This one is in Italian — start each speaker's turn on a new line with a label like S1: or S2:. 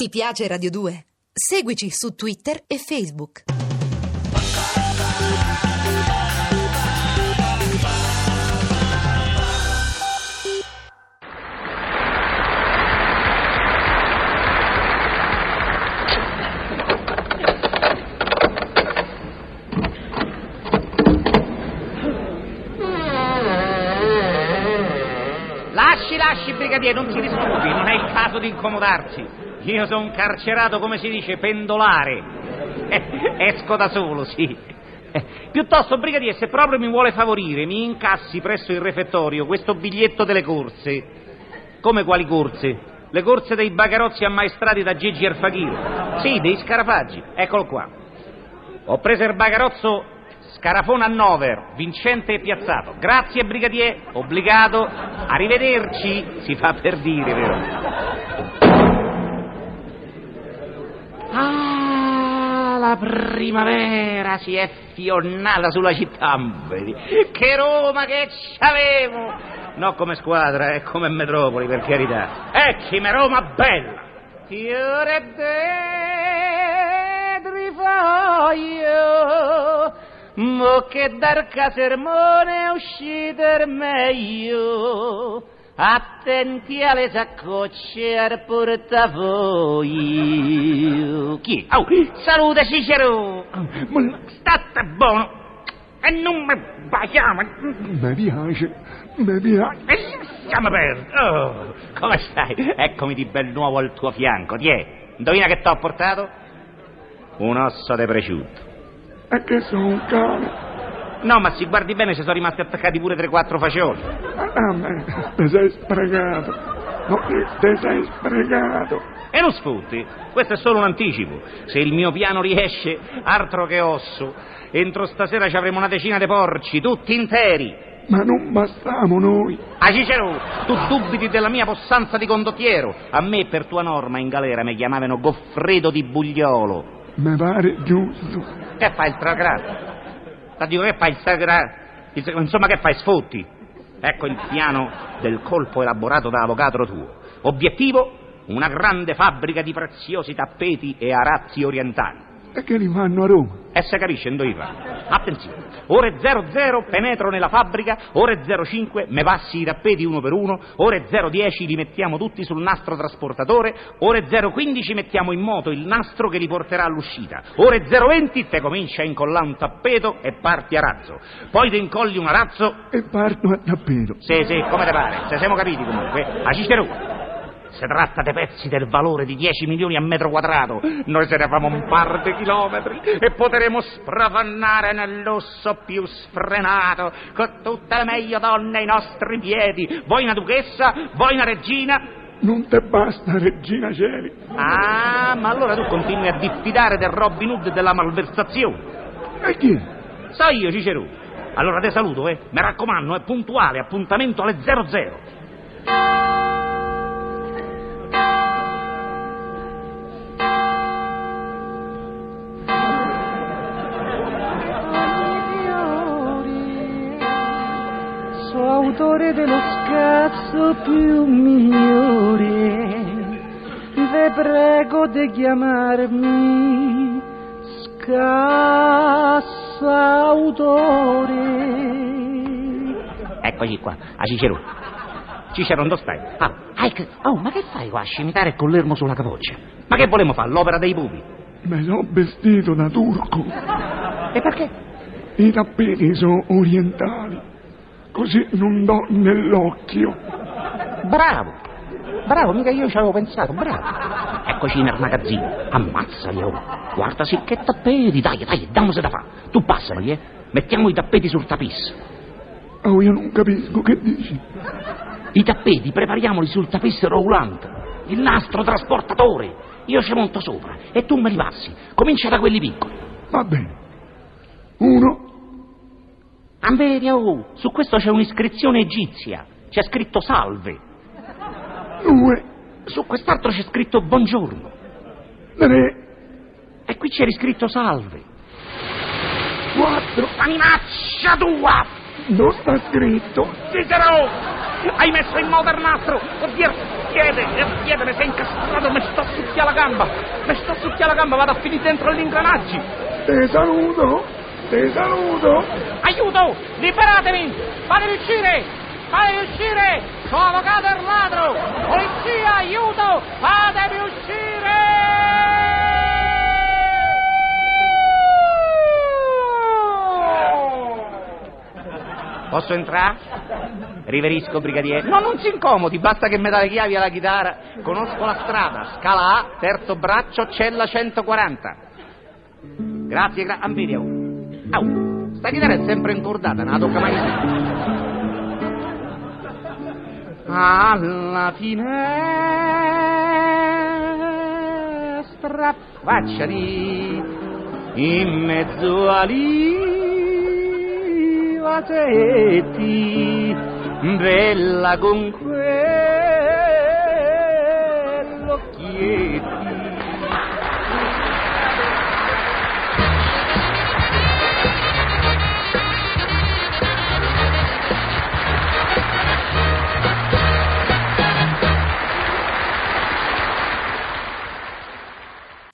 S1: Ti piace Radio 2? Seguici su Twitter e Facebook.
S2: Lasci, lasci, brigadiere, non si disturbi, non è il caso di incomodarsi. Io sono un carcerato, come si dice, pendolare. Esco da solo, sì. Piuttosto, brigadiere, se proprio mi vuole favorire, mi incassi presso il refettorio questo biglietto delle corse. Come quali corse? Le corse dei bagarozzi ammaestrati da Gigi Erfagir. Sì, dei scarafaggi. Eccolo qua. Ho preso il bagarozzo Scarafone a vincente e piazzato. Grazie, brigadier, obbligato. Arrivederci, si fa per dire, vero? La primavera si è fionnata sulla città. Che Roma che c'avevo! No come squadra, è come metropoli, per carità. Eccomi, Roma bella! Fiore dentro foglio, mo che dal casermone il meglio. Attenti alle saccocce e al portafoglio. Chi? Oh, salute Cicero! State buono! E non mi baciamo!
S3: Mi piace, mi piace.
S2: E lasciamo perdere! Oh, come stai? Eccomi di bel nuovo al tuo fianco, tiè. Indovina che t'ho portato? Un osso di prosciutto.
S3: È che sono un cane.
S2: No, ma si guardi bene, ci sono rimasti attaccati pure 3-4 fagioli.
S3: A me, ti sei sprecato. No, ti sei sprecato.
S2: E non sfutti, questo è solo un anticipo. Se il mio piano riesce, altro che osso. Entro stasera ci avremo una decina di porci, tutti interi.
S3: Ma non bastiamo noi.
S2: A Cicero, tu dubiti della mia possanza di condottiero. A me, per tua norma, in galera mi chiamavano Goffredo di Bugliolo.
S3: Mi pare giusto.
S2: Che fai il sagrato? Ma dico che fai il sagrato? Il- Insomma, che fai sfotti? Ecco il piano del colpo elaborato da avvocato tuo. Obiettivo? Una grande fabbrica di preziosi tappeti e arazzi orientali.
S3: E che li fanno a Roma?
S2: E se capisce, dove va? Attenzione, ore 00 penetro nella fabbrica, ore 05 me passi i tappeti uno per uno, ore 010 li mettiamo tutti sul nastro trasportatore, ore 015 mettiamo in moto il nastro che li porterà all'uscita, ore 020 te comincia a incollare un tappeto e parti a razzo, poi te incolli un arazzo,
S3: E parto a tappeto.
S2: sì sì, come te pare, se siamo capiti comunque, a Cicero. Si tratta di pezzi del valore di 10 milioni a metro quadrato. Noi se ne famo un par di chilometri e potremo sprafannare nel lusso più sfrenato, con tutte le meglio donne ai nostri piedi. Vuoi una duchessa? Vuoi una regina?
S3: Non te basta, Regina Celi.
S2: Ah, ma allora tu continui a diffidare del Robin Hood e della malversazione.
S3: E chi?
S2: So io, Cicero. Allora te saluto, eh. Mi raccomando, è puntuale, appuntamento alle 00.
S4: Autore dello scazzo più migliore. Vi prego di chiamarmi scassautore.
S2: Eccoci qua, a Cicero. Cicero, dove stai? Ah, ah, che- oh, ma che fai qua a scimitare con l'ermo sulla capoccia? Ma che volemo fare? L'opera dei pupi?
S3: Mi sono vestito da turco.
S2: E perché?
S3: I tappeti sono orientali. Così non do nell'occhio.
S2: Bravo! Bravo, mica io ci avevo pensato, bravo! Eccoci nel magazzino, ammazzali, oh! Guarda sì che tappeti, dai, dai, dammosi da fa! Tu passameli, eh! Mettiamo i tappeti sul tapis.
S3: Oh, io non capisco che dici.
S2: I tappeti prepariamoli sul tapis roulante. Il nastro trasportatore. Io ci monto sopra e tu me li passi. Comincia da quelli piccoli.
S3: Va bene. Uno,
S2: Amberia, oh, su questo c'è un'iscrizione egizia. C'è scritto salve.
S3: due,
S2: Su quest'altro c'è scritto buongiorno.
S3: tre,
S2: E qui c'è riscritto salve.
S3: quattro,
S2: Animaccia tua!
S3: Non sta scritto.
S2: Cicero! Hai messo in moto il nastro! Oddio, piede, piede mi sei incastrato, mi sto succhia la gamba! Mi sto succhia la gamba, vado a finire dentro gli ingranaggi!
S3: Te saluto. Te saluto.
S2: Aiuto! Liberatemi! Fatemi uscire! Fatemi uscire! Sono avvocato e ladro! Polizia, aiuto! Fatemi uscire! Posso entrare? Riverisco, brigadiere. No, non si incomodi, basta che mi dà le chiavi alla chitarra. Conosco la strada, scala A, terzo braccio, cella 140. Grazie, gra- ah, Au, sta chitarra è sempre incordata, non la tocca mai. Alla finestra affacciati in mezzo agli vasetti, bella con quell'occhietti.